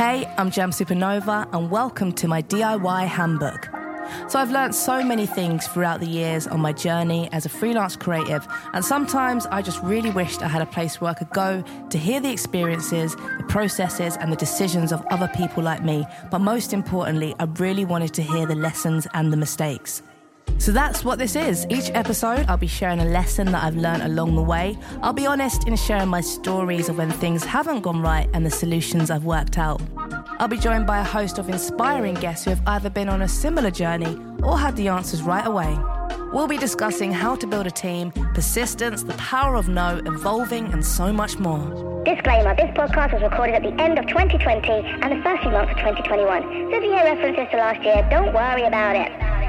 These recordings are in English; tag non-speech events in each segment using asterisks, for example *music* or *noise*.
Hey, I'm Jamz Supernova, and welcome to my DIY handbook. So, I've learned so many things throughout the years on my journey as a freelance creative, and sometimes I just really wished I had a place where I could go to hear the experiences, the processes, and the decisions of other people like me. But most importantly, I really wanted to hear the lessons and the mistakes. So that's what this is. Each episode, I'll be sharing a lesson that I've learned along the way. I'll be honest in sharing my stories of when things haven't gone right and the solutions I've worked out. I'll be joined by a host of inspiring guests who have either been on a similar journey or had the answers right away. We'll be discussing how to build a team, persistence, the power of no, evolving, and so much more. Disclaimer this podcast was recorded at the end of 2020 and the first few months of 2021. So if you hear references to last year, don't worry about it.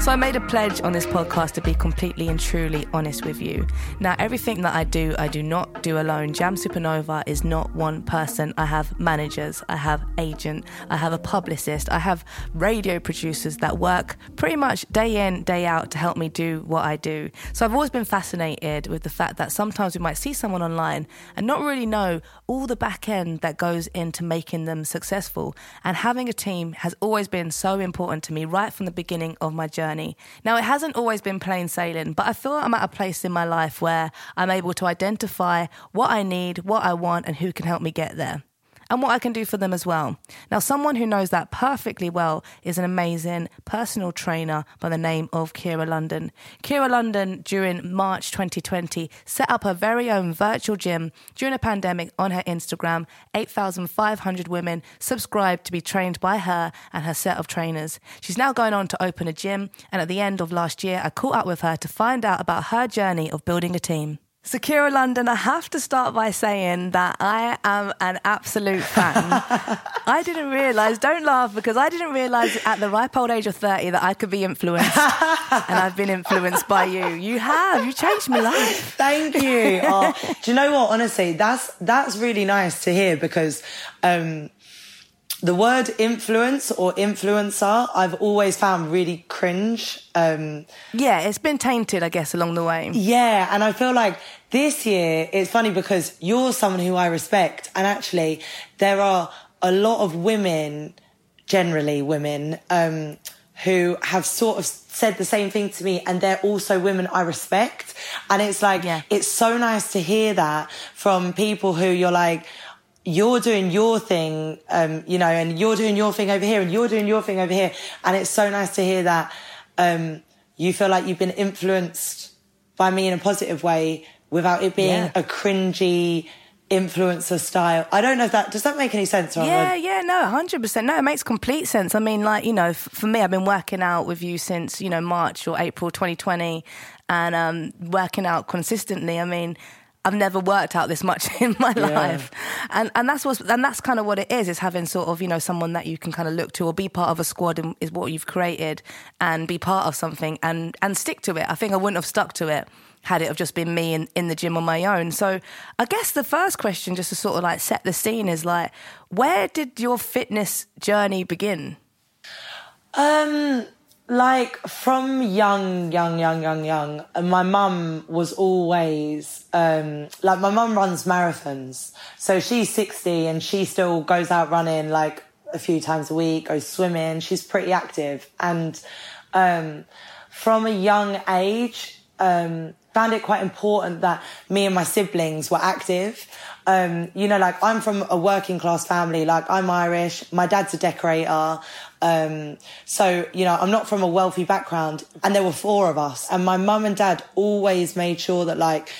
So I made a pledge on this podcast to be completely and truly honest with you. Now, everything that I do, I do not do alone. Jamz Supernova is not one person. I have managers, I have agent, I have a publicist, I have radio producers that work pretty much day in, day out to help me do what I do. So I've always been fascinated with the fact that sometimes we might see someone online and not really know all the back end that goes into making them successful. And having a team has always been so important to me right from the beginning of my journey journey. Now, it hasn't always been plain sailing, but I feel I'm at a place in my life where I'm able to identify what I need, what I want, and who can help me get there and what I can do for them as well. Now, someone who knows that perfectly well is an amazing personal trainer by the name of Ciara London. Ciara London, during March 2020, set up her very own virtual gym during a pandemic on her Instagram. 8,500 women subscribed to be trained by her and her set of trainers. She's now going on to open a gym, and at the end of last year, I caught up with her to find out about her journey of building a team. Sakira London, I have to start by saying that I am an absolute fan. *laughs* I didn't realise, don't laugh, because I didn't realise at the ripe old age of 30 that I could be influenced. *laughs* and I've been influenced by you. You have. You changed my life. Thank you. Oh, do you know what? Honestly, that's, that's really nice to hear because, um, the word influence or influencer, I've always found really cringe. Um, yeah, it's been tainted, I guess, along the way. Yeah, and I feel like this year it's funny because you're someone who I respect, and actually, there are a lot of women, generally women, um, who have sort of said the same thing to me, and they're also women I respect. And it's like, yeah. it's so nice to hear that from people who you're like, you're doing your thing, um, you know, and you're doing your thing over here and you're doing your thing over here. And it's so nice to hear that, um, you feel like you've been influenced by me in a positive way without it being yeah. a cringy, influencer style. I don't know if that does that make any sense. Yeah, yeah, no, hundred percent. No, it makes complete sense. I mean, like you know, f- for me, I've been working out with you since you know March or April 2020, and um, working out consistently. I mean, I've never worked out this much *laughs* in my yeah. life, and and that's what and that's kind of what it is. Is having sort of you know someone that you can kind of look to or be part of a squad and, is what you've created and be part of something and and stick to it. I think I wouldn't have stuck to it had it have just been me in, in the gym on my own. So I guess the first question, just to sort of like set the scene, is like, where did your fitness journey begin? Um, like from young, young, young, young, young, my mum was always um, like my mum runs marathons, so she's sixty and she still goes out running like a few times a week, goes swimming. She's pretty active, and um, from a young age, um, found it quite important that me and my siblings were active. Um, you know, like I'm from a working class family. Like I'm Irish. My dad's a decorator. Um, so, you know, I'm not from a wealthy background and there were four of us and my mum and dad always made sure that like,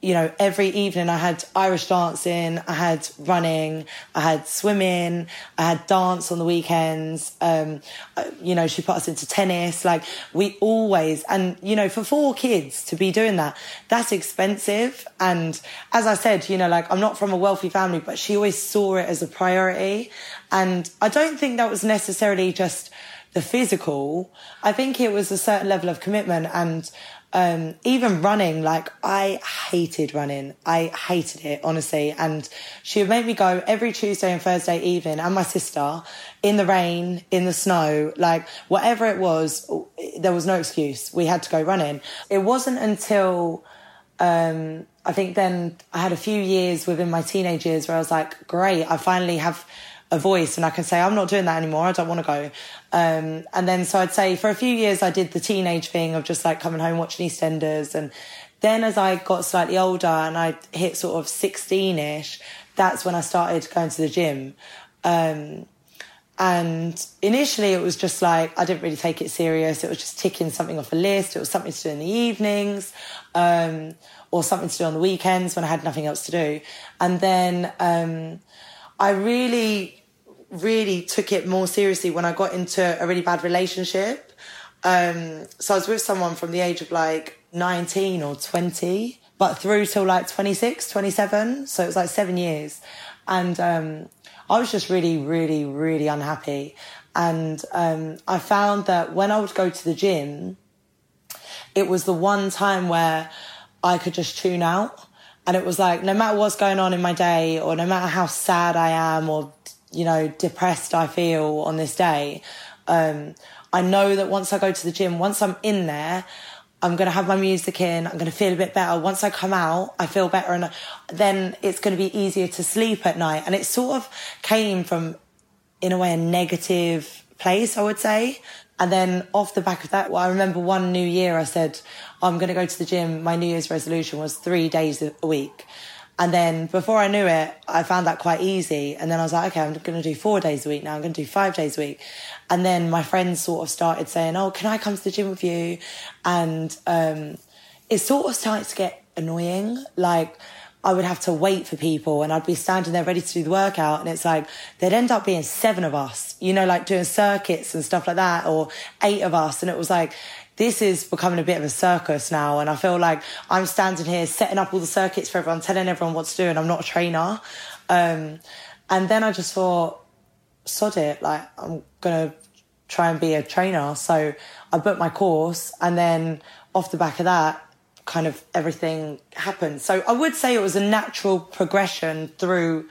you know, every evening I had Irish dancing, I had running, I had swimming, I had dance on the weekends. Um, you know, she put us into tennis. Like we always, and you know, for four kids to be doing that, that's expensive. And as I said, you know, like I'm not from a wealthy family, but she always saw it as a priority. And I don't think that was necessarily just the physical. I think it was a certain level of commitment and um, even running, like I hated running. I hated it, honestly. And she would make me go every Tuesday and Thursday evening and my sister in the rain, in the snow, like whatever it was, there was no excuse. We had to go running. It wasn't until, um, I think then I had a few years within my teenage years where I was like, great, I finally have a voice and I can say, I'm not doing that anymore. I don't want to go. Um, and then, so I'd say for a few years, I did the teenage thing of just like coming home watching EastEnders. And then as I got slightly older and I hit sort of 16 ish, that's when I started going to the gym. Um, and initially it was just like, I didn't really take it serious. It was just ticking something off a list. It was something to do in the evenings, um, or something to do on the weekends when I had nothing else to do. And then, um, I really, really took it more seriously when I got into a really bad relationship. Um, so I was with someone from the age of like 19 or 20, but through till like 26, 27. So it was like seven years. And, um, I was just really, really, really unhappy. And, um, I found that when I would go to the gym, it was the one time where I could just tune out. And it was like, no matter what's going on in my day or no matter how sad I am or, you know, depressed I feel on this day, um, I know that once I go to the gym, once I'm in there, I'm going to have my music in. I'm going to feel a bit better. Once I come out, I feel better. And then it's going to be easier to sleep at night. And it sort of came from, in a way, a negative place, I would say. And then off the back of that, well, I remember one New Year, I said, I'm going to go to the gym. My New Year's resolution was three days a week. And then before I knew it, I found that quite easy. And then I was like, okay, I'm going to do four days a week now. I'm going to do five days a week. And then my friends sort of started saying, oh, can I come to the gym with you? And um, it sort of started to get annoying. Like, I would have to wait for people and I'd be standing there ready to do the workout. And it's like, there'd end up being seven of us, you know, like doing circuits and stuff like that, or eight of us. And it was like, this is becoming a bit of a circus now. And I feel like I'm standing here setting up all the circuits for everyone, telling everyone what to do, and I'm not a trainer. Um, and then I just thought, sod it, like I'm gonna try and be a trainer. So I booked my course, and then off the back of that, kind of everything happened. So I would say it was a natural progression through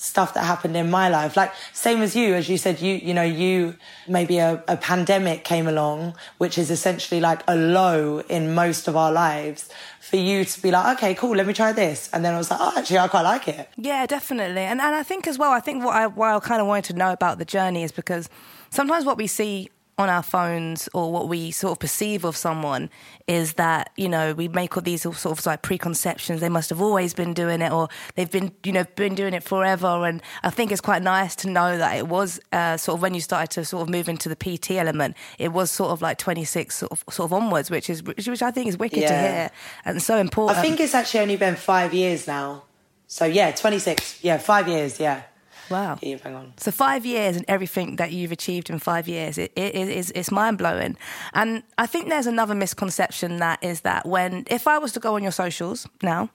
stuff that happened in my life. Like same as you, as you said, you you know you maybe a, a pandemic came along, which is essentially like a low in most of our lives. For you to be like, okay, cool, let me try this, and then I was like, oh, actually, I quite like it. Yeah, definitely, and and I think as well, I think what I why I kind of wanted to know about the journey is because sometimes what we see on our phones or what we sort of perceive of someone is that you know we make all these sort of like preconceptions. They must have always been doing it or they've been you know been doing it forever. And i think it's quite nice to know that it was uh, sort of when you started to sort of move into the pt element it was sort of like 26 sort of, sort of onwards which is which i think is wicked yeah. to hear and so important. I think it's actually only been five years now. So yeah 26 yeah five years yeah Wow. So five years and everything that you've achieved in five years, it, it, it is it's mind blowing. And I think there's another misconception that is that when if I was to go on your socials now,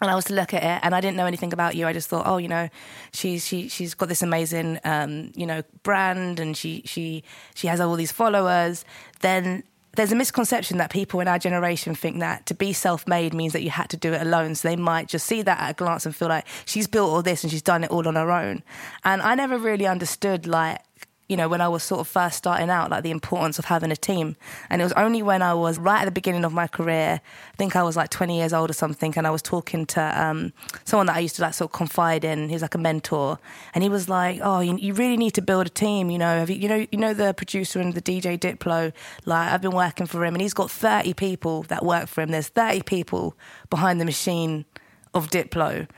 and I was to look at it, and I didn't know anything about you. I just thought, oh, you know, she's she she's got this amazing, um, you know, brand, and she she she has all these followers. Then there's a misconception that people in our generation think that to be self-made means that you had to do it alone. So they might just see that at a glance and feel like she's built all this and she's done it all on her own. And I never really understood like you know, when I was sort of first starting out, like the importance of having a team. And it was only when I was right at the beginning of my career, I think I was like 20 years old or something, and I was talking to um, someone that I used to like sort of confide in. Was like a mentor, and he was like, "Oh, you, you really need to build a team. You know, have you, you know, you know the producer and the DJ Diplo. Like I've been working for him, and he's got 30 people that work for him. There's 30 people behind the machine of Diplo."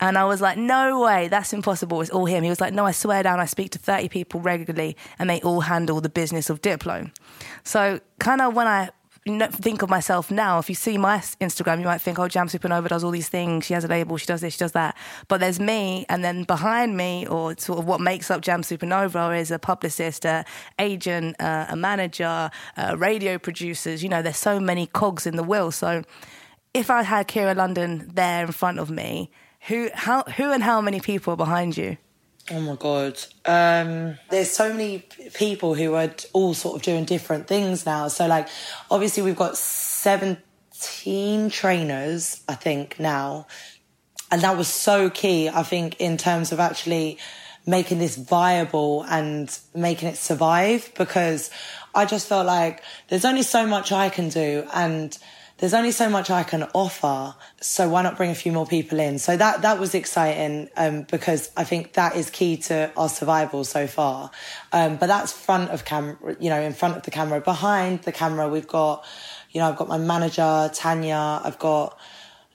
And I was like, no way, that's impossible. It's all him. He was like, no, I swear down, I speak to 30 people regularly and they all handle the business of Diplo. So, kind of when I think of myself now, if you see my Instagram, you might think, oh, Jamz Supernova does all these things. She has a label, she does this, she does that. But there's me, and then behind me, or sort of what makes up Jamz Supernova, is a publicist, a agent, a manager, uh, radio producers. You know, there's so many cogs in the wheel. So, if I had Ciara London there in front of me, who, how, who, and how many people are behind you? Oh my god! Um, there's so many people who are all sort of doing different things now. So like, obviously we've got seventeen trainers, I think now, and that was so key. I think in terms of actually making this viable and making it survive because I just felt like there's only so much I can do and there's only so much I can offer. So why not bring a few more people in? So that, that was exciting, um, because I think that is key to our survival so far. Um, but that's front of camera, you know, in front of the camera. Behind the camera, we've got, you know, I've got my manager, Tanya, I've got,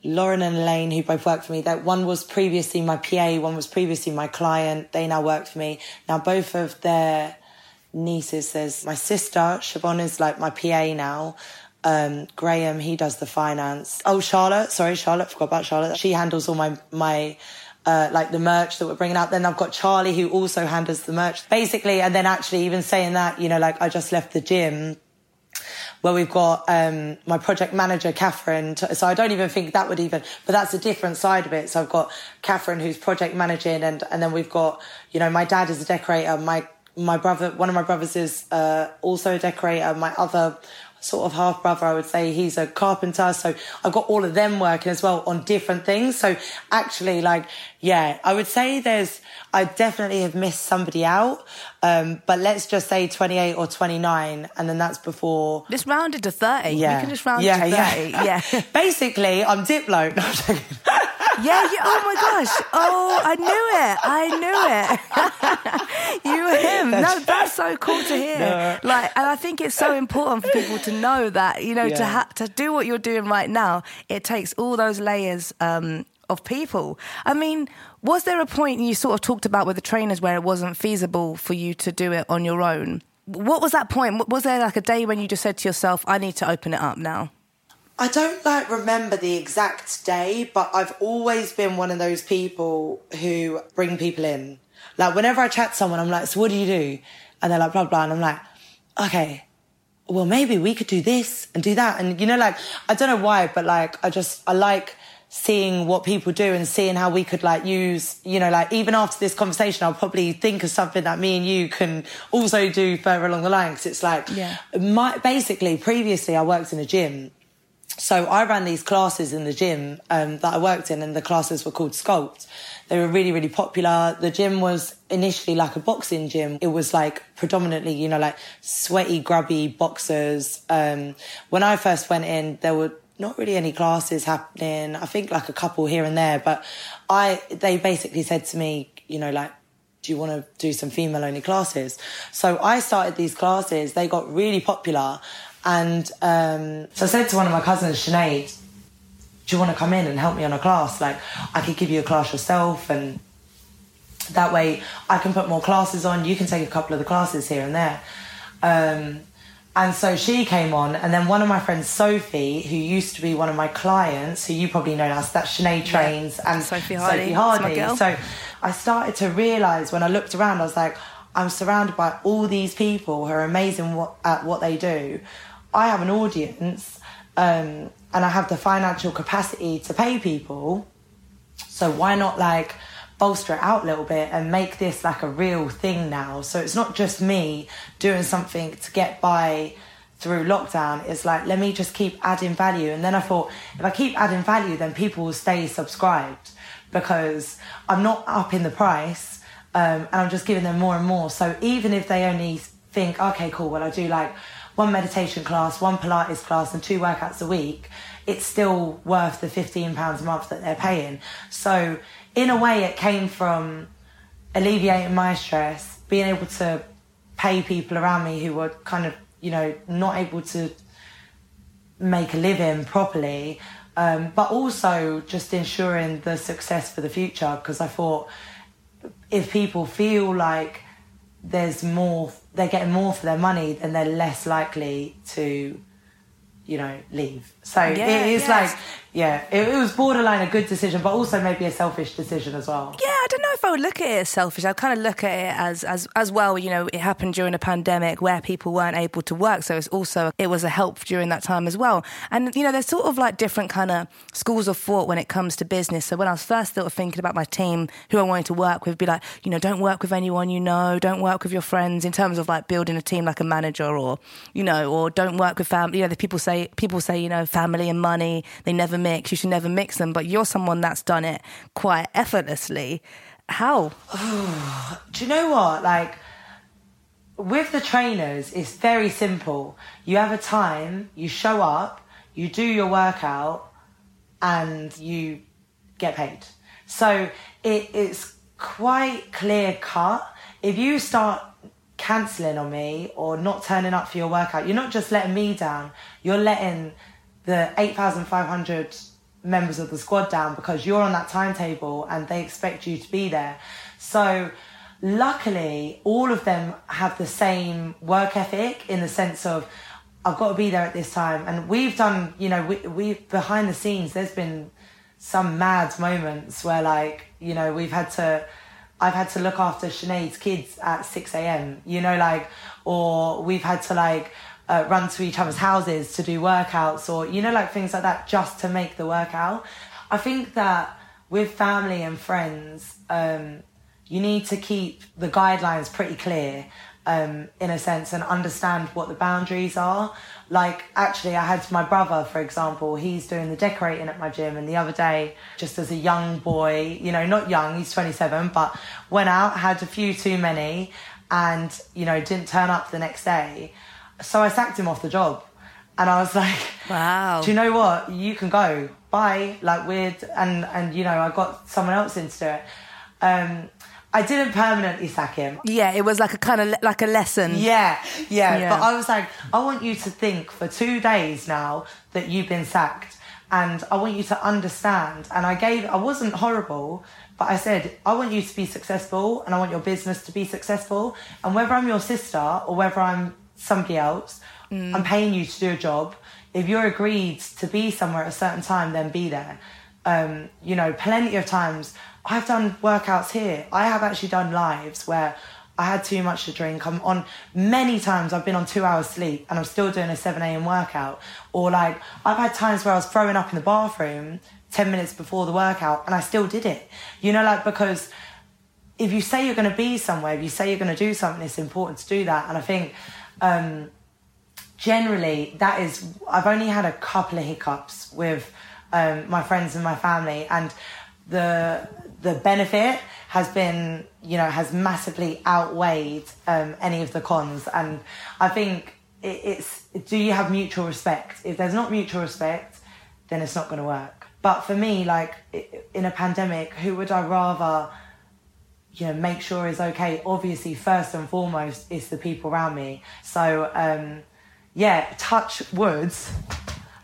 Lauren and Elaine, who both work for me, that one was previously my PA, one was previously my client. They now work for me. Now both of their nieces, there's my sister, Siobhan is like my PA now. Um, Graham, he does the finance. Oh, Charlotte, sorry, Charlotte, forgot about Charlotte. She handles all my, my, uh, like the merch that we're bringing out. Then I've got Charlie who also handles the merch. Basically, and then actually even saying that, you know, like I just left the gym where we've got um, my project manager, Catherine. So I don't even think that would even, but that's a different side of it. So I've got Catherine who's project managing, and and then we've got you know my dad is a decorator. My my brother, one of my brothers is uh, also a decorator. My other sort of half brother, I would say he's a carpenter. So I've got all of them working as well on different things. So actually, like, yeah, I would say there's, I definitely have missed somebody out. Um, but let's just say 28 or 29, and then that's before. Just rounded to 30. Yeah. You can just round yeah, it to 30. Yeah. Yeah. *laughs* Basically, I'm Diplo. *laughs* No, I'm. Yeah, yeah. Oh my gosh. Oh, I knew it. I knew it. *laughs* you were him. No, that's so cool to hear. No. Like, and I think it's so important for people to know that you know to Yeah. ha- to do what you're doing right now. It takes all those layers. Um, of people. I mean, was there a point you sort of talked about with the trainers where it wasn't feasible for you to do it on your own? What was that point? Was there like a day when you just said to yourself, I need to open it up now? I don't like remember the exact day, but I've always been one of those people who bring people in. Like whenever I chat to someone, I'm like, "So what do you do?" And they're like, "Blah blah," and I'm like, "Okay, well maybe we could do this and do that." And you know, like I don't know why, but like I just I like seeing what people do and seeing how we could like use, you know, like even after this conversation, I'll probably think of something that me and you can also do further along the line. Cause it's like, Yeah. my, basically previously I worked in a gym so I ran these classes in the gym um, that I worked in, and the classes were called Sculpt. They were really, really popular. The gym was initially like a boxing gym. It was like predominantly, you know, like sweaty, grubby boxers. Um, when I first went in, there were not really any classes happening. I think like a couple here and there, but I they basically said to me, you know, like do you want to do some female only classes? So I started these classes. They got really popular. And um, so I said to one of my cousins, Sinead, do you want to come in and help me on a class? Like, I could give you a class yourself. And that way I can put more classes on. You can take a couple of the classes here and there. Um, and so she came on, and then one of my friends, Sophie, who used to be one of my clients, who you probably know now, so that's Sinead Trains and Sophie Hardy. Sophie Hardy. So I started to realise when I looked around, I was like, I'm surrounded by all these people who are amazing what, at what they do. I have an audience, um, and I have the financial capacity to pay people. So why not like bolster it out a little bit and make this like a real thing now? So it's not just me doing something to get by through lockdown. It's like let me just keep adding value. And then I thought if I keep adding value, then people will stay subscribed because I'm not up in the price um, and I'm just giving them more and more. So even if they only think, okay, cool, well I do like one meditation class, one Pilates class, and two workouts a week, it's still worth the fifteen pounds a month that they're paying. So in a way, it came from alleviating my stress, being able to pay people around me who were kind of, you know, not able to make a living properly, um, but also just ensuring the success for the future. Because I thought if people feel like there's more, they're getting more for their money, then they're less likely to, you know, leave. So Yeah, it is yes. like, yeah, it, it was borderline a good decision, but also maybe a selfish decision as well. Yeah, I don't know if I would look at it as selfish. I kind of look at it as as as well. You know, it happened during a pandemic where people weren't able to work, so it's also it was a help during that time as well. And you know, there's sort of like different kind of schools of thought when it comes to business. So when I was first sort of thinking about my team, who I wanted to work with, be like, you know, don't work with anyone you know, don't work with your friends in terms of like building a team like a manager, or you know, or don't work with family. You know, the people say people say you know, family and money they never mix. You should never mix them. But you're someone that's done it quite effortlessly. How? *sighs* Do you know what? Like, with the trainers, it's very simple. You have a time, you show up, you do your workout and you get paid. So it, it's quite clear cut. If you start cancelling on me or not turning up for your workout, you're not just letting me down, you're letting the 8,500 members of the squad down because you're on that timetable and they expect you to be there. So, luckily, all of them have the same work ethic in the sense of, I've got to be there at this time. And we've done, you know, we, we behind the scenes, there's been some mad moments where, like, you know, we've had to, I've had to look after Sinead's kids at 6 a.m., you know, like, or we've had to, like, uh, run to each other's houses to do workouts or, you know, like things like that just to make the workout. I think that with family and friends, um, you need to keep the guidelines pretty clear um, in a sense and understand what the boundaries are. Like, actually, I had my brother, for example, he's doing the decorating at my gym, and the other day, just as a young boy, you know, not young, he's 27, but went out, had a few too many, and, you know, didn't turn up the next day. So I sacked him off the job. And I was like, Wow. Do you know what? You can go. Bye. Like weird and and you know, I got someone else into it. Um I didn't permanently sack him. Yeah, it was like a kind of like a lesson. Yeah, yeah, Yeah. But I was like, I want you to think for two days now that you've been sacked. And I want you to understand. And I gave, I wasn't horrible, but I said, I want you to be successful and I want your business to be successful. And whether I'm your sister or whether I'm somebody else, I'm paying you to do a job. If you're agreed to be somewhere at a certain time, then be there. Um, you know, plenty of times I've done workouts here. I have actually done lives where I had too much to drink. I'm on many times I've been on two hours sleep and I'm still doing a 7 a.m. workout. Or like I've had times where I was throwing up in the bathroom 10 minutes before the workout and I still did it. You know, like because if you say you're going to be somewhere, if you say you're going to do something, it's important to do that. And I think um, generally that is, I've only had a couple of hiccups with um, my friends and my family, and the the benefit has been, you know, has massively outweighed um, any of the cons. And I think it, it's do you have mutual respect? If there's not mutual respect, then it's not going to work. But for me, like in a pandemic, who would I rather? You know make sure is okay obviously first and foremost it's the people around me so um yeah touch woods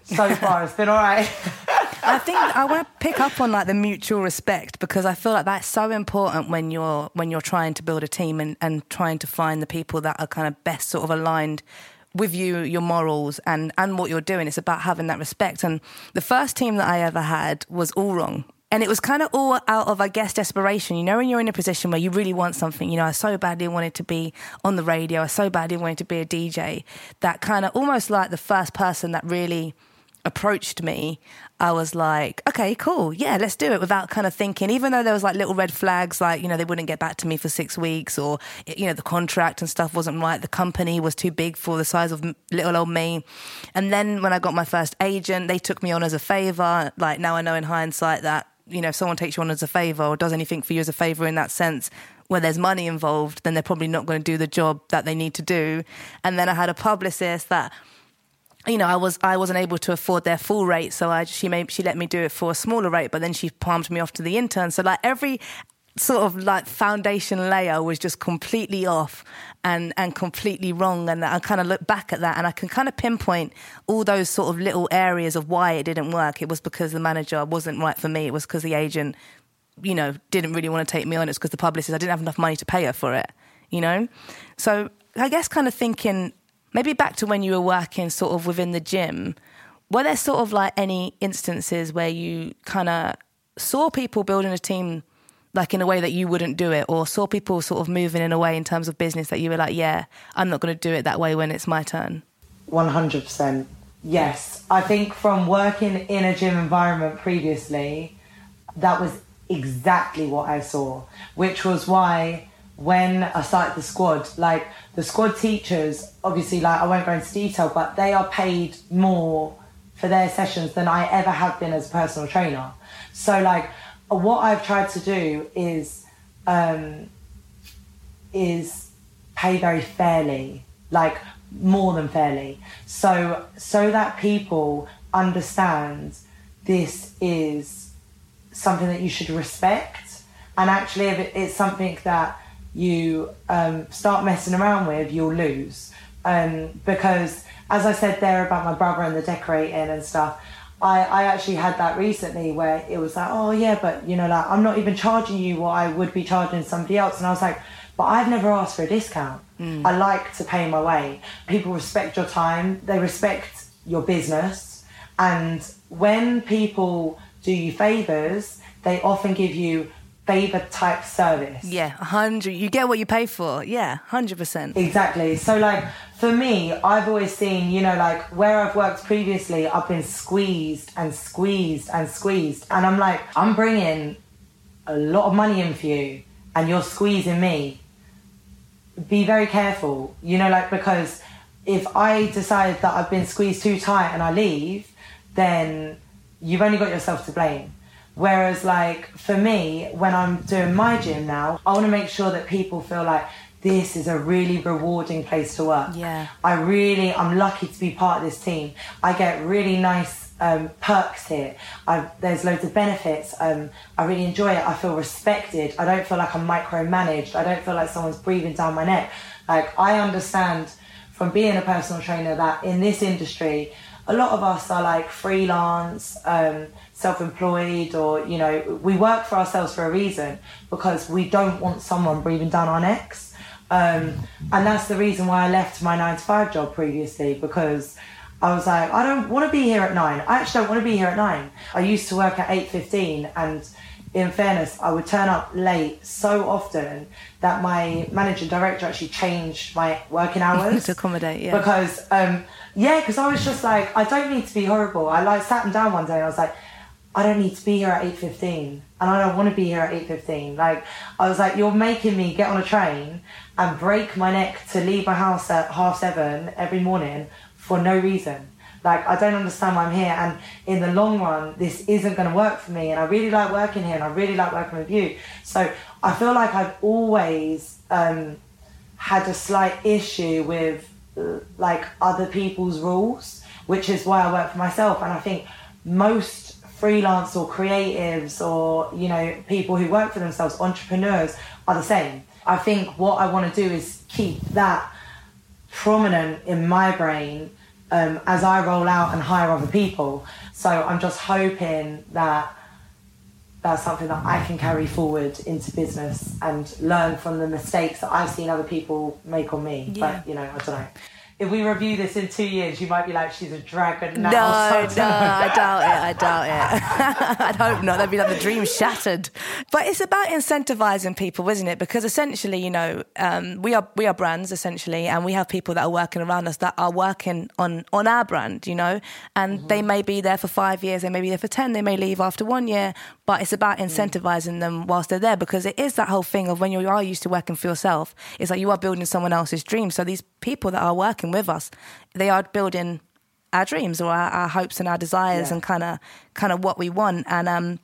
so *laughs* far it's been all right I think I want to pick up on like the mutual respect because I feel like that's so important when you're when you're trying to build a team and, and trying to find the people that are kind of best sort of aligned with you, your morals and and what you're doing. It's about having that respect. And the first team that I ever had was all wrong. And it was kind of all out of, I guess, desperation. You know, when you're in a position where you really want something, you know, I so badly wanted to be on the radio, I so badly wanted to be a DJ, that kind of almost like the first person that really approached me, I was like, okay, cool. Yeah, let's do it without kind of thinking, even though there was like little red flags, like, you know, they wouldn't get back to me for six weeks or, you know, the contract and stuff wasn't right. The company was too big for the size of little old me. And then when I got my first agent, they took me on as a favor. Like now I know in hindsight that, you know, if someone takes you on as a favor or does anything for you as a favor in that sense, where there's money involved, then they're probably not going to do the job that they need to do. And then I had a publicist that you know, I was I wasn't able to afford their full rate, so I she made she let me do it for a smaller rate, but then she palmed me off to the intern. So like every sort of like foundation layer was just completely off and and completely wrong. And I kind of look back at that and I can kind of pinpoint all those sort of little areas of why it didn't work. It was because the manager wasn't right for me. It was because the agent you know didn't really want to take me on. It's because the publicist I didn't have enough money to pay her for it you know? So I guess kind of thinking maybe back to when you were working sort of within the gym, were there sort of like any instances where you kind of saw people building a team like in a way that you wouldn't do it, or saw people sort of moving in a way in terms of business that you were like, yeah, I'm not going to do it that way when it's my turn? 100% yes. I think from working in a gym environment previously that was exactly what i saw which was why when i started the squad like the squad teachers obviously like i won't go into detail but they are paid more for their sessions than i ever have been as a personal trainer. So like what i've tried to do is um is pay very fairly, like more than fairly. So so that people understand this is something that you should respect. And actually, if it's something that you um, start messing around with, you'll lose. Um, because, as I said there about my brother and the decorating and stuff, I, I actually had that recently where it was like, oh yeah, but you know, like I'm not even charging you what I would be charging somebody else. And I was like, but I've never asked for a discount. Mm. I like to pay my way. People respect your time, they respect your business. And when people do you favors, they often give you favor type service. Yeah, hundred. You get what you pay for. Yeah, hundred percent. Exactly. So like for me, I've always seen, you know, like where I've worked previously, I've been squeezed and squeezed and squeezed, and I'm like, I'm bringing a lot of money in for you, and you're squeezing me. Be very careful, you know, like because if I decide that I've been squeezed too tight and I leave, then you've only got yourself to blame. Whereas, like, for me, when I'm doing my gym now, I want to make sure that people feel like this is a really rewarding place to work. Yeah. I really, I'm lucky to be part of this team. I get really nice um, perks here. I, there's loads of benefits. Um, I really enjoy it. I feel respected. I don't feel like I'm micromanaged. I don't feel like someone's breathing down my neck. Like, I understand from being a personal trainer that in this industry, a lot of us are like freelance, um, self-employed, or you know, we work for ourselves for a reason because we don't want someone breathing down our necks. Um, and that's the reason why I left my nine to five job previously because I was like, I don't want to be here at nine. I actually don't want to be here at nine. I used to work at eight fifteen, and in fairness, I would turn up late so often that my manager director actually changed my working *laughs* hours to accommodate. Yeah, because um, yeah, because I was just like, I don't need to be horrible. I like sat him down one day and I was like, I don't need to be here at eight fifteen, and I don't want to be here at eight fifteen. Like I was like, you're making me get on a train and break my neck to leave my house at half seven every morning for no reason. Like I don't understand why I'm here, and in the long run, this isn't going to work for me. And I really like working here, and I really like working with you. So I feel like I've always um, had a slight issue with like other people's rules, which is why I work for myself. And I think most freelance or creatives or you know people who work for themselves, entrepreneurs, are the same. I think what I want to do is keep that prominent in my brain um, as I roll out and hire other people. So I'm just hoping that that's something that I can carry forward into business and learn from the mistakes that I've seen other people make on me. Yeah. But you know, I don't know if we review this in two years, you might be like, she's a dragon now. No, *laughs* no, I doubt it. I doubt it. *laughs* I'd hope not. That'd be like the dream shattered. But it's about incentivizing people, isn't it? Because essentially, you know, um, we are we are brands essentially, and we have people that are working around us that are working on on our brand, you know, and mm-hmm. they may be there for five years, they may be there for ten, they may leave after one year, but it's about incentivizing mm. them whilst they're there because it is that whole thing of when you are used to working for yourself, it's like you are building someone else's dream. So these people that are working with us, they are building our dreams or our, our hopes and our desires yeah. and kind of kind of what we want. And um,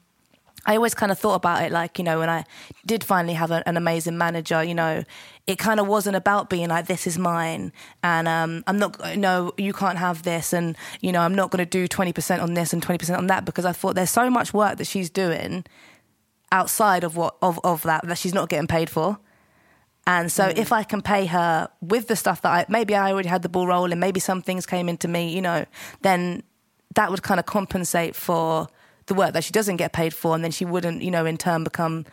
I always kind of thought about it like, you know, when I did finally have a, an amazing manager, you know, it kind of wasn't about being like, this is mine. And um, I'm not, no, you can't have this. And, you know, I'm not going to do 20% on this and 20% on that because I thought there's so much work that she's doing outside of what, of, of that, that she's not getting paid for. And so mm. if I can pay her with the stuff that I maybe I already had the ball rolling, maybe some things came into me, you know, then that would kind of compensate for the work that she doesn't get paid for, and then she wouldn't, you know, in turn become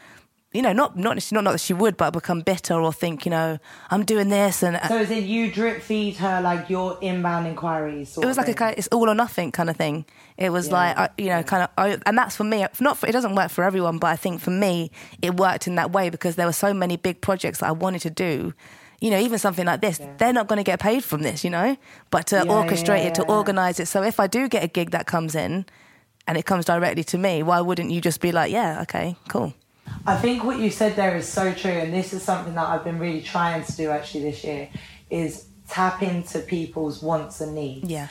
you know, not not not not that she would, but become bitter or think, you know, I'm doing this and. So is it you drip feed her like your inbound inquiries? it was like thing? a it's all or nothing kind of thing. It was yeah. like I, you know, kind of, I, and that's for me. Not for, it doesn't work for everyone, but I think for me it worked in that way because there were so many big projects that I wanted to do. You know, even something like this, yeah. they're not going to get paid from this, you know. But to orchestrate it, to organize it, so if I do get a gig that comes in, and it comes directly to me, why wouldn't you just be like, yeah, okay, cool. I think what you said there is so true, and this is something that I've been really trying to do actually this year, is tap into people's wants and needs. Yeah.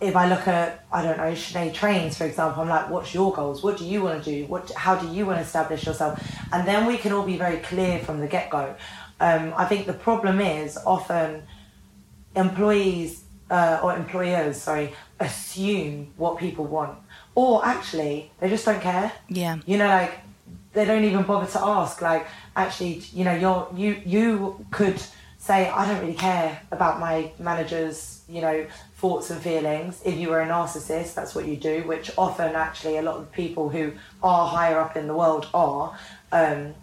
If I look at, I don't know, Sinead Trains, for example, I'm like, what's your goals? What do you want to do? What, how do you want to establish yourself? And then we can all be very clear from the get go. Um, I think the problem is often employees uh, or employers, sorry, assume what people want, or actually they just don't care. Yeah. You know, like they don't even bother to ask. Like, actually, you know, you're you you could say, I don't really care about my manager's, you know, thoughts and feelings. If you were a narcissist, that's what you do, which often actually a lot of people who are higher up in the world are. Um,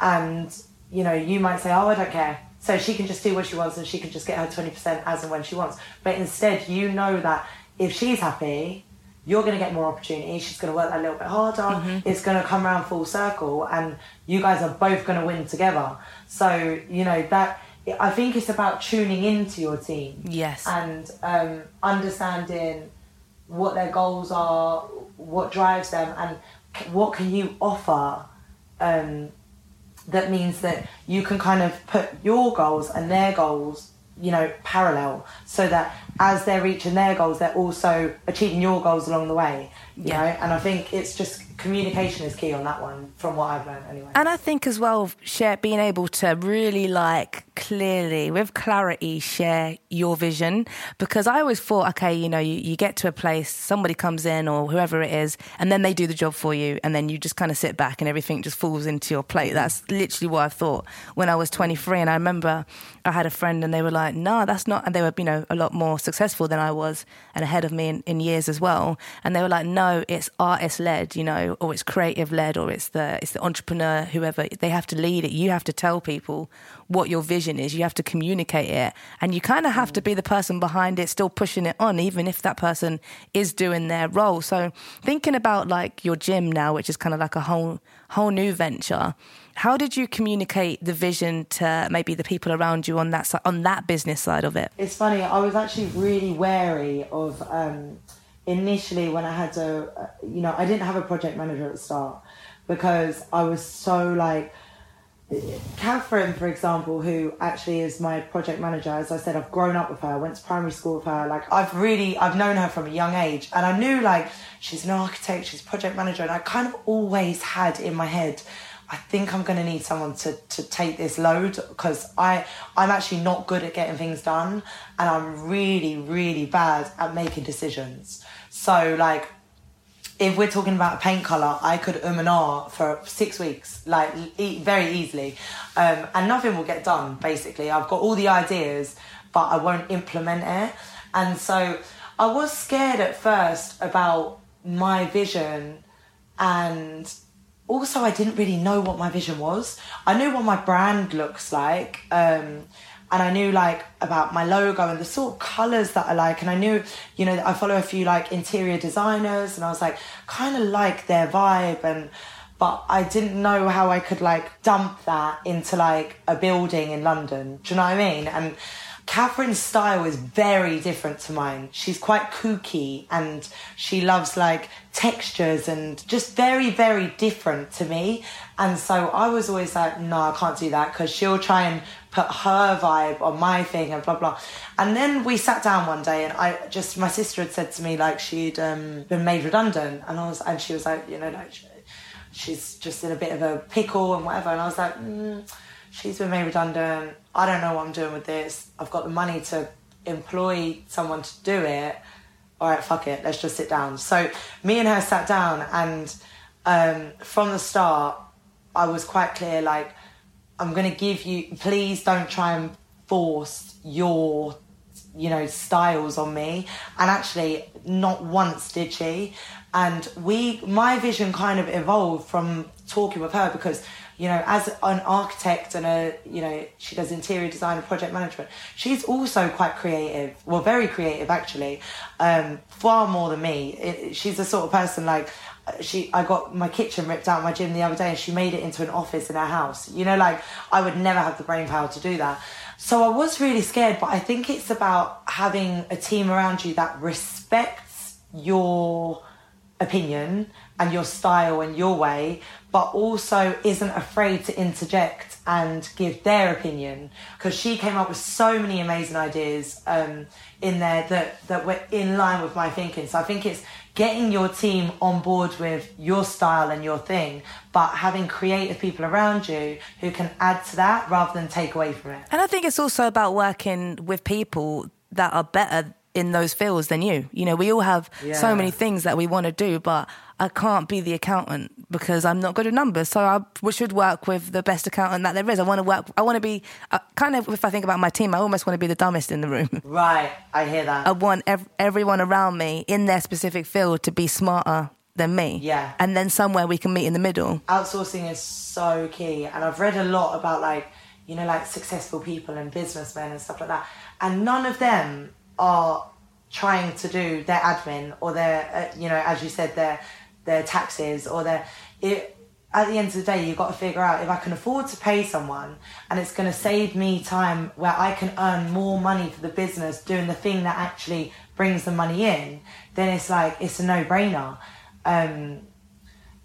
and you know, you might say, oh, I don't care. So she can just do what she wants and she can just get her 20% as and when she wants. But instead, you know that if she's happy, you're going to get more opportunities. She's going to work a little bit harder. It's going to come around full circle, and you guys are both going to win together. So you know that I think it's about tuning into your team Yes. and um, understanding what their goals are, what drives them, and what can you offer. Um, that means that you can kind of put your goals and their goals, you know, parallel, so that as they're reaching their goals, they're also achieving your goals along the way. You Yeah. know, and I think it's just communication is key on that one, from what I've learned anyway. And I think as well, share being able to really like clearly, with clarity, share your vision. Because I always thought, okay, you know, you, you get to a place, somebody comes in or whoever it is, and then they do the job for you, and then you just kind of sit back and everything just falls into your plate. That's literally what I thought when I was 23. And I remember I had a friend and they were like, no, that's not, and they were, you know, a lot more successful than I was and ahead of me in, in years as well. And they were like, no, it's artist led, you know, or it's creative led, or it's the it's the entrepreneur, whoever. They have to lead it. You have to tell people what your vision is. You have to communicate it, and you kind of have to be the person behind it, still pushing it on, even if that person is doing their role. So thinking about like your gym now, which is kind of like a whole whole new venture. How did you communicate the vision to maybe the people around you on that on that business side of it? It's funny. I was actually really wary of um, initially when I had to, uh, you know, I didn't have a project manager at the start because I was so like. Catherine, for example, who actually is my project manager, as I said, I've grown up with her, I went to primary school with her. Like, I've really, I've known her from a young age. And I knew, like, she's an architect, she's project manager. And I kind of always had in my head, I think I'm going to need someone to, to take this load because I, I'm actually not good at getting things done. And I'm really, really bad at making decisions. So, like, if we're talking about a paint color, I could um and ah for six weeks, like e- very easily, um, and nothing will get done. Basically, I've got all the ideas, but I won't implement it, and so I was scared at first about my vision, and also I didn't really know what my vision was. I knew what my brand looks like. Um, and I knew like about my logo and the sort of colors that I like. And I knew, you know, I follow a few like interior designers and I was like, kind of like their vibe. And, but I didn't know how I could like dump that into like a building in London. Do you know what I mean? And Catherine's style is very different to mine. She's quite kooky and she loves like textures and just very, very different to me. And so I was always like, no, I can't do that because she'll try and put her vibe on my thing and blah, blah. And then we sat down one day and I just, my sister had said to me like she'd um, been made redundant. And I was, and she was like, you know, like, she- she's just in a bit of a pickle and whatever. And I was like, mm, she's been made redundant. I don't know what I'm doing with this. I've got the money to employ someone to do it. All right, fuck it. Let's just sit down. So me and her sat down, and um, from the start, I was quite clear. Like, I'm gonna give you. Please don't try and force your you know styles on me and actually not once did she and we my vision kind of evolved from talking with her because you know as an architect and a you know she does interior design and project management she's also quite creative well very creative actually um far more than me it, she's the sort of person like she I got my kitchen ripped out of my gym the other day and she made it into an office in her house. You know, like I would never have the brain power to do that. So I was really scared, but I think it's about having a team around you that respects your opinion and your style and your way, but also isn't afraid to interject and give their opinion. Because she came up with so many amazing ideas um, in there that, that were in line with my thinking. So I think it's getting your team on board with your style and your thing, but having creative people around you who can add to that rather than take away from it. And I think it's also about working with people that are better in those fields than you. You know, we all have so many things that we want to do, but I can't be the accountant because I'm not good at numbers. So I should work with the best accountant that there is. I want to work. I want to be uh, kind of. If I think about my team, I almost want to be the dumbest in the room. *laughs* Right, I hear that. I want ev- everyone around me in their specific field to be smarter than me. Yeah. And then somewhere we can meet in the middle. outsourcing is so key and i've read a lot about like you know like successful people and businessmen and stuff like that and none of them are trying to do their admin or their uh, you know as you said their their taxes or their it at the end of the day you've got to figure out if i can afford to pay someone and it's going to save me time where i can earn more money for the business doing the thing that actually brings the money in then it's like it's a no-brainer um,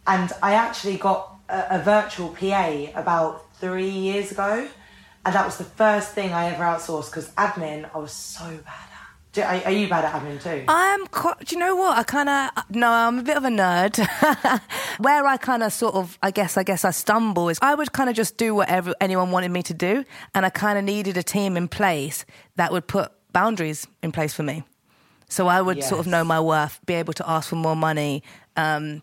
and I actually got a, a virtual PA about three years ago, and that was the first thing I ever outsourced because admin I was so bad. Do, are, are you bad at admin too? I'm quite, do you know what? I kind of, no, I'm a bit of a nerd. *laughs* Where I kind of sort of, I guess, I guess I stumble is I would kind of just do whatever anyone wanted me to do. And I kind of needed a team in place that would put boundaries in place for me. So I would sort of know my worth, be able to ask for more money, um,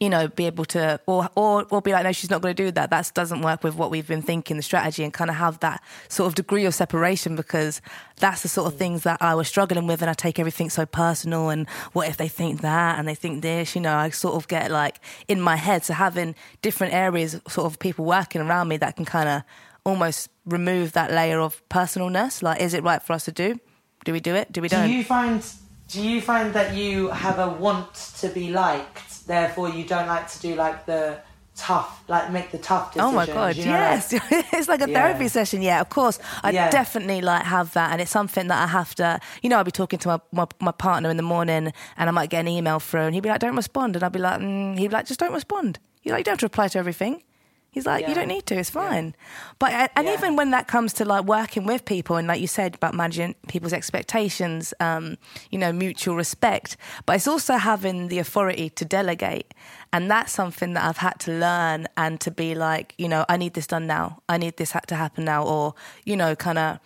you know, be able to, or or or be like, no, she's not going to do that. That doesn't work with what we've been thinking, the strategy, and kind of have that sort of degree of separation because that's the sort of mm. things that I was struggling with, and I take everything so personal. And what if they think that and they think this? You know, I sort of get like in my head. So having different areas, sort of people working around me that can kind of almost remove that layer of personalness. Like, is it right for us to do? Do we do it? Do we do don't? you find do you find that you have a want to be liked, therefore you don't like to do like the tough, like make the tough decisions? Oh my god, you know, like- yes. *laughs* it's like a Yeah. therapy session. Yeah, of course. I Yeah. definitely like have that and it's something that I have to you know, I'll be talking to my, my, my partner in the morning and I might get an email through and he'd be like, Don't respond and I'd be like, mm, he'd be like, just don't respond. You're like, you don't have to reply to everything. He's like, you don't need to. It's fine. But uh, and Yeah. even when that comes to like working with people and like you said about managing people's expectations, um, you know, mutual respect. But it's also having the authority to delegate, and that's something that I've had to learn and to be like, you know, I need this done now. I need this to happen now, or you know, kind of.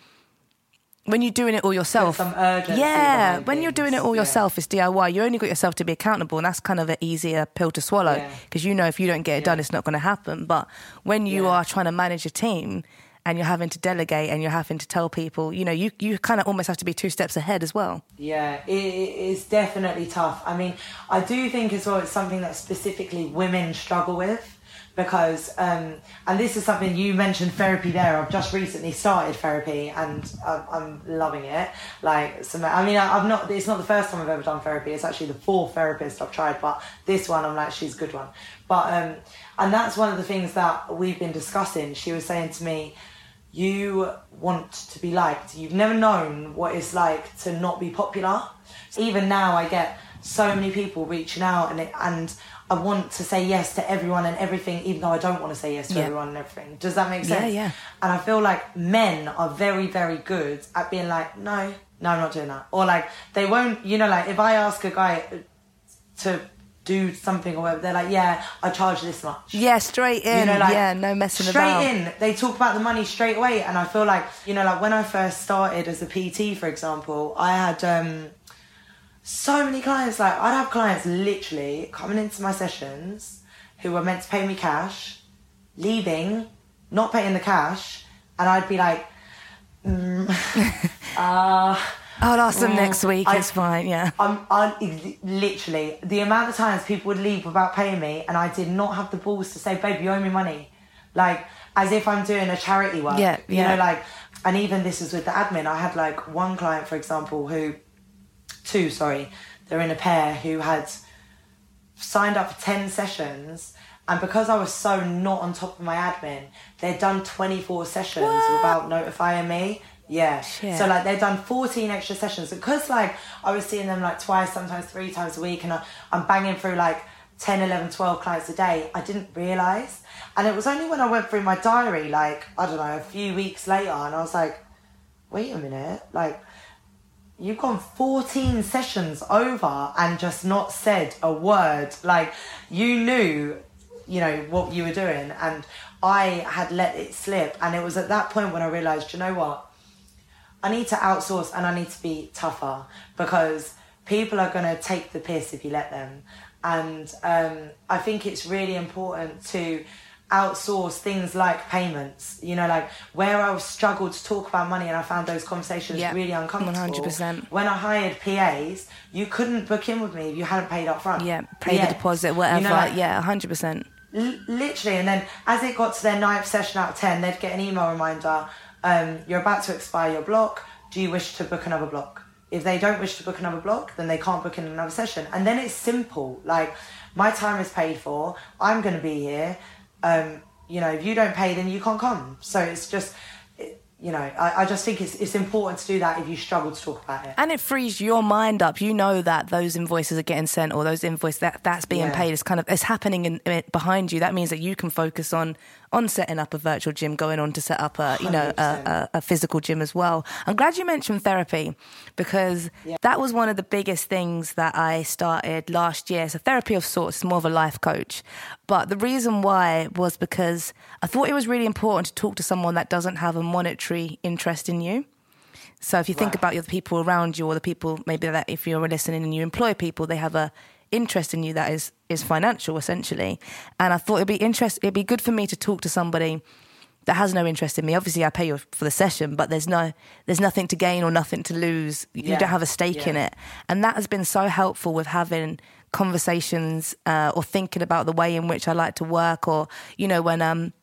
When you're doing it all yourself, yeah. When you're doing it things, all yeah. yourself, it's DIY. You only got yourself to be accountable, and that's kind of an easier pill to swallow Yeah. because you know if you don't get it done, it's not going to happen. But when you Yeah. are trying to manage a team and you're having to delegate and you're having to tell people, you know, you, you kind of almost have to be two steps ahead as well. Yeah, it, it- it's definitely tough. I mean, I do think as well it's something that specifically women struggle with because, um, and this is something you mentioned therapy there. I've just recently started therapy and I'm, I'm loving it. Like, some, I mean, I, I've not. It's not the first time I've ever done therapy. It's actually the fourth therapist I've tried, but this one I'm like, she's a good one. But um, and that's one of the things that we've been discussing. She was saying to me you want to be liked. You've never known what it's like to not be popular. Even now, I get so many people reaching out, and it, and I want to say yes to everyone and everything, even though I don't want to say yes to Yeah. everyone and everything. Does that make sense? yeah. Yeah. And I feel like men are very, very good at being like, no, no, I'm not doing that, or like they won't. You know, like if I ask a guy to do something or whatever, they're like, yeah, I charge this much Yeah, straight in. you know, like yeah, no messing straight about. in. They talk about the money straight away, and I feel like you know, like when I first started as a PT, for example, I had um, so many clients. Like I'd have clients literally coming into my sessions who were meant to pay me cash, leaving, not paying the cash, and I'd be like, mm, *laughs* uh, I'll ask them mm, next week. I- it's fine. Yeah. I'm, I'm literally the amount of times people would leave without paying me, and I did not have the balls to say, "Babe, you owe me money," like as if I'm doing a charity work. Yeah, you know, like, and even this is with the admin. I had like one client, for example, who, two, sorry, they're in a pair who had signed up for 10 sessions and because I was so not on top of my admin, they'd done 24 sessions without notifying me. Yeah. Shit. So like they'd done 14 extra sessions because like I was seeing them like twice, sometimes three times a week and I, I'm banging through like 10, 11, 12 clients a day. I didn't realise. And it was only when I went through my diary like, I don't know, a few weeks later and I was like, wait a minute, like you've gone 14 sessions over and just not said a word. Like, you knew, you know, what you were doing, and I had let it slip. And it was at that point when I realised, you know what? I need to outsource and I need to be tougher because people are going to take the piss if you let them. And um, I think it's really important to outsource things like payments. You know, like where I struggled to talk about money and I found those conversations Yeah, really uncomfortable. 100%. When I hired PAs, you couldn't book in with me if you hadn't paid up front. Yeah, pay Yeah. the deposit, You know, whatever. like, yeah, hundred percent. L- literally, and then as it got to their ninth session out of ten, they'd get an email reminder: um, "You're about to expire your block. Do you wish to book another block?" If they don't wish to book another block, then they can't book in another session. And then it's simple. Like my time is paid for. I'm going to be here. Um, you know, if you don't pay, then you can't come. So it's just, you know, I, I just think it's it's important to do that if you struggle to talk about it. And it frees your mind up. You know that those invoices are getting sent, or those invoices that that's being Yeah. paid. It's kind of it's happening in, in, behind you. That means that you can focus on on setting up a virtual gym, going on to set up a you know a, a, a physical gym as well. I'm glad you mentioned therapy because that was one of the biggest things that I started last year. So therapy of sorts, more of a life coach. But the reason why was because I thought it was really important to talk to someone that doesn't have a monetary interest in you. So if you think Right. about the people around you, or the people maybe that if you're listening and you employ people, they have a interest in you that is is financial essentially. And I thought it'd be interest it'd be good for me to talk to somebody that has no interest in me. Obviously, I pay you for the session, but there's no there's nothing to gain or nothing to lose. You Yeah. don't have a stake in it, and that has been so helpful with having conversations uh, or thinking about the way in which I like to work, or you know when um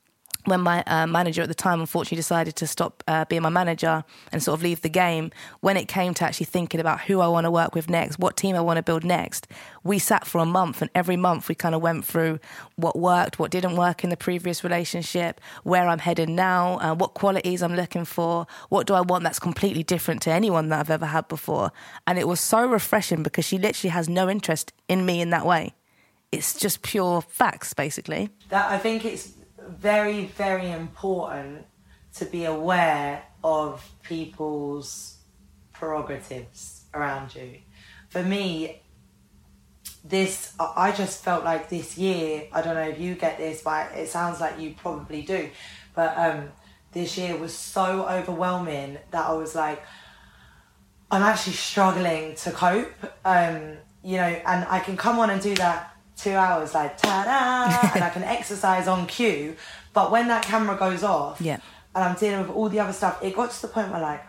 when my uh, manager at the time unfortunately decided to stop uh, being my manager and sort of leave the game, when it came to actually thinking about who I want to work with next, what team I want to build next, we sat for a month and every month we kind of went through what worked, what didn't work in the previous relationship, where I'm heading now, uh, what qualities I'm looking for, what do I want that's completely different to anyone that I've ever had before. And it was so refreshing because she literally has no interest in me in that way. It's just pure facts, basically. that I think it's very, very important to be aware of people's prerogatives around you. For me, this I just felt like this year. I don't know if you get this, but it sounds like you probably do. But um, this year was so overwhelming that I was like, I'm actually struggling to cope. Um, you know, and I can come on and do that two hours like ta da, and I can *laughs* exercise on cue. But when that camera goes off, Yeah. and I'm dealing with all the other stuff, it got to the point where like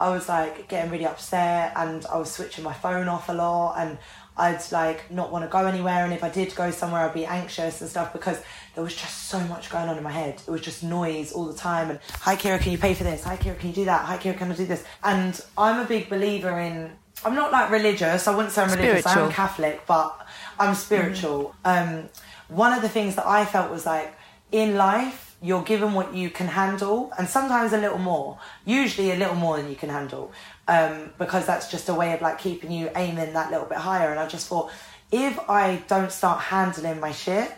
I was like getting really upset, and I was switching my phone off a lot, and I'd like not want to go anywhere, and if I did go somewhere, I'd be anxious and stuff because there was just so much going on in my head. It was just noise all the time. And hi, Ciara, can you pay for this? Hi, Ciara, can you do that? Hi, Ciara, can I do this? And I'm a big believer in. I'm not like religious. I wouldn't say I'm religious. I Spiritual. am Catholic, but I'm spiritual. Um, one of the things that I felt was like in life, you're given what you can handle, and sometimes a little more. Usually, a little more than you can handle, um, because that's just a way of like keeping you aiming that little bit higher. And I just thought, if I don't start handling my shit,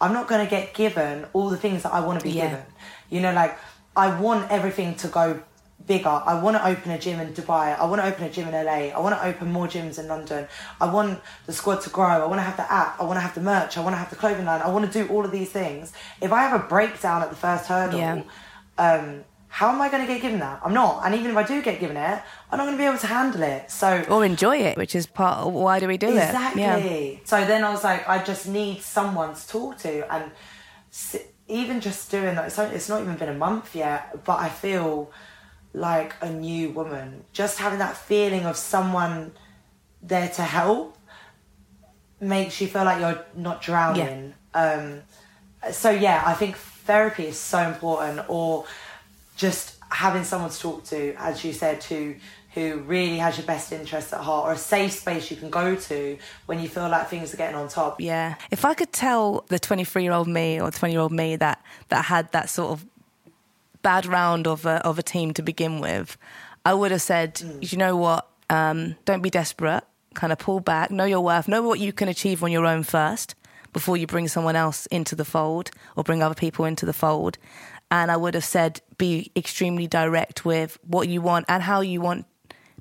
I'm not going to get given all the things that I want to be Yeah. given. You know, like I want everything to go bigger. I want to open a gym in Dubai. I want to open a gym in LA. I want to open more gyms in London. I want the squad to grow. I want to have the app. I want to have the merch. I want to have the clothing line. I want to do all of these things. If I have a breakdown at the first hurdle, Yeah. um, how am I going to get given that? I'm not. And even if I do get given it, I'm not going to be able to handle it. So or enjoy it, which is part of why do we do exactly. it? Yeah. So then I was like, I just need someone to talk to, and even just doing that. It's not even been a month yet, but I feel like a new woman. Just having that feeling of someone there to help makes you feel like you're not drowning. Um, so yeah, I think therapy is so important, or just having someone to talk to, as you said, who who really has your best interests at heart, or a safe space you can go to when you feel like things are getting on top. Yeah. If I could tell the 23 year old me or 20 year old me that, that had that sort of bad round of a, of a team to begin with, I would have said, you know what? Um, don't be desperate. Kind of pull back, know your worth, know what you can achieve on your own first before you bring someone else into the fold or bring other people into the fold. And I would have said, be extremely direct with what you want and how you want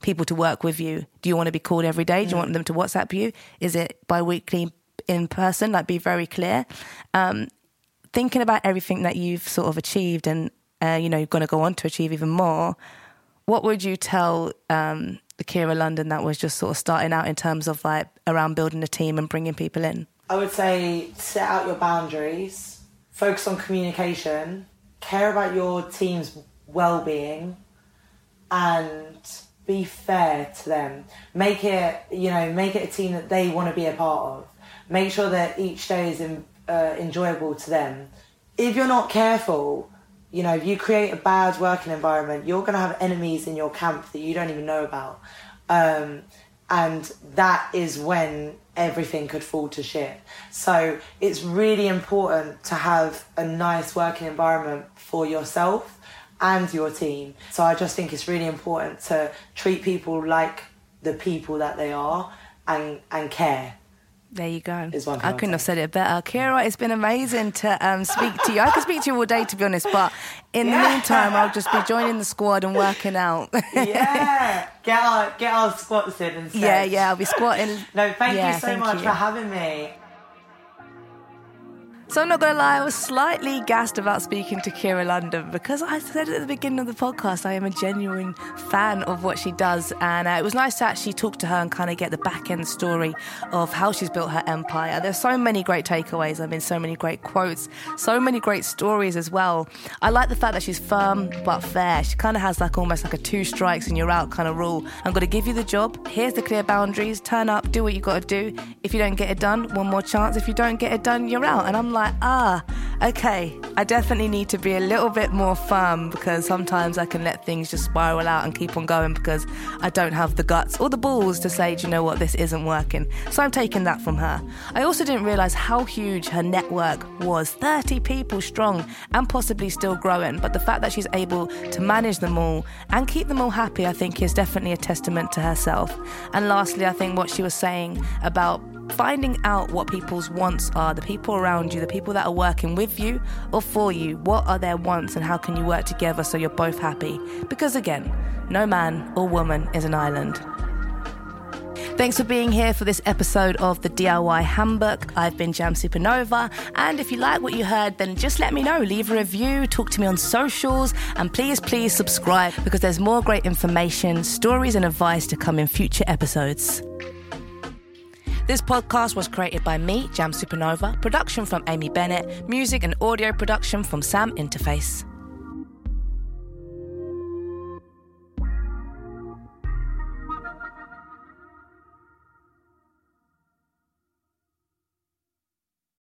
people to work with you. Do you want to be called every day? Do you want them to WhatsApp you? Is it bi weekly in person? Like, be very clear. Um, thinking about everything that you've sort of achieved and uh, you know you're going to go on to achieve even more what would you tell um, the Ciara London that was just sort of starting out in terms of like around building a team and bringing people in? I would say set out your boundaries, focus on communication, care about your team's well being, and be fair to them. Make it, you know, make it a team that they want to be a part of. Make sure that each day is in, uh, enjoyable to them. If you're not careful, you know, if you create a bad working environment, you're going to have enemies in your camp that you don't even know about. Um, and that is when everything could fall to shit. So it's really important to have a nice working environment for yourself and your team. So I just think it's really important to treat people like the people that they are and and care. There you go. I couldn't have said it better. Ciara, it's been amazing to um, speak to you. I could speak to you all day, to be honest, but in the meantime, I'll just be joining the squad and working out. *laughs* Yeah, get our get our squats in instead. yeah, yeah, I'll be squatting. No, thank Yeah, you so thank much you. for having me. So I'm not gonna lie, I was slightly gassed about speaking to Ciara London because I said at the beginning of the podcast I am a genuine fan of what she does, and uh, it was nice to actually talk to her and kind of get the back end story of how she's built her empire. There's so many great takeaways. I mean, so many great quotes, so many great stories as well. I like the fact that she's firm but fair. She kind of has like almost like a two strikes and you're out kind of rule. I'm gonna give you the job. Here's the clear boundaries. Turn up, do what you gotta do. If you don't get it done, one more chance. If you don't get it done, you're out. And I'm like, ah, okay. I definitely need to be a little bit more firm because sometimes I can let things just spiral out and keep on going because I don't have the guts or the balls to say, do you know what, this isn't working. So I'm taking that from her. I also didn't realize how huge her network was 30 people strong and possibly still growing. But the fact that she's able to manage them all and keep them all happy, I think, is definitely a testament to herself. And lastly, I think what she was saying about finding out what people's wants are the people around you, the people that are working with you or for you. What are their wants and how can you work together so you're both happy? Because again, no man or woman is an island. Thanks for being here for this episode of the DIY Handbook. I've been Jamz Supernova, and if you like what you heard, then just let me know. Leave a review, talk to me on socials, and please, please subscribe because there's more great information, stories, and advice to come in future episodes. This podcast was created by me, Jamz Supernova, production from Amy Bennett, music and audio production from Sam Interface.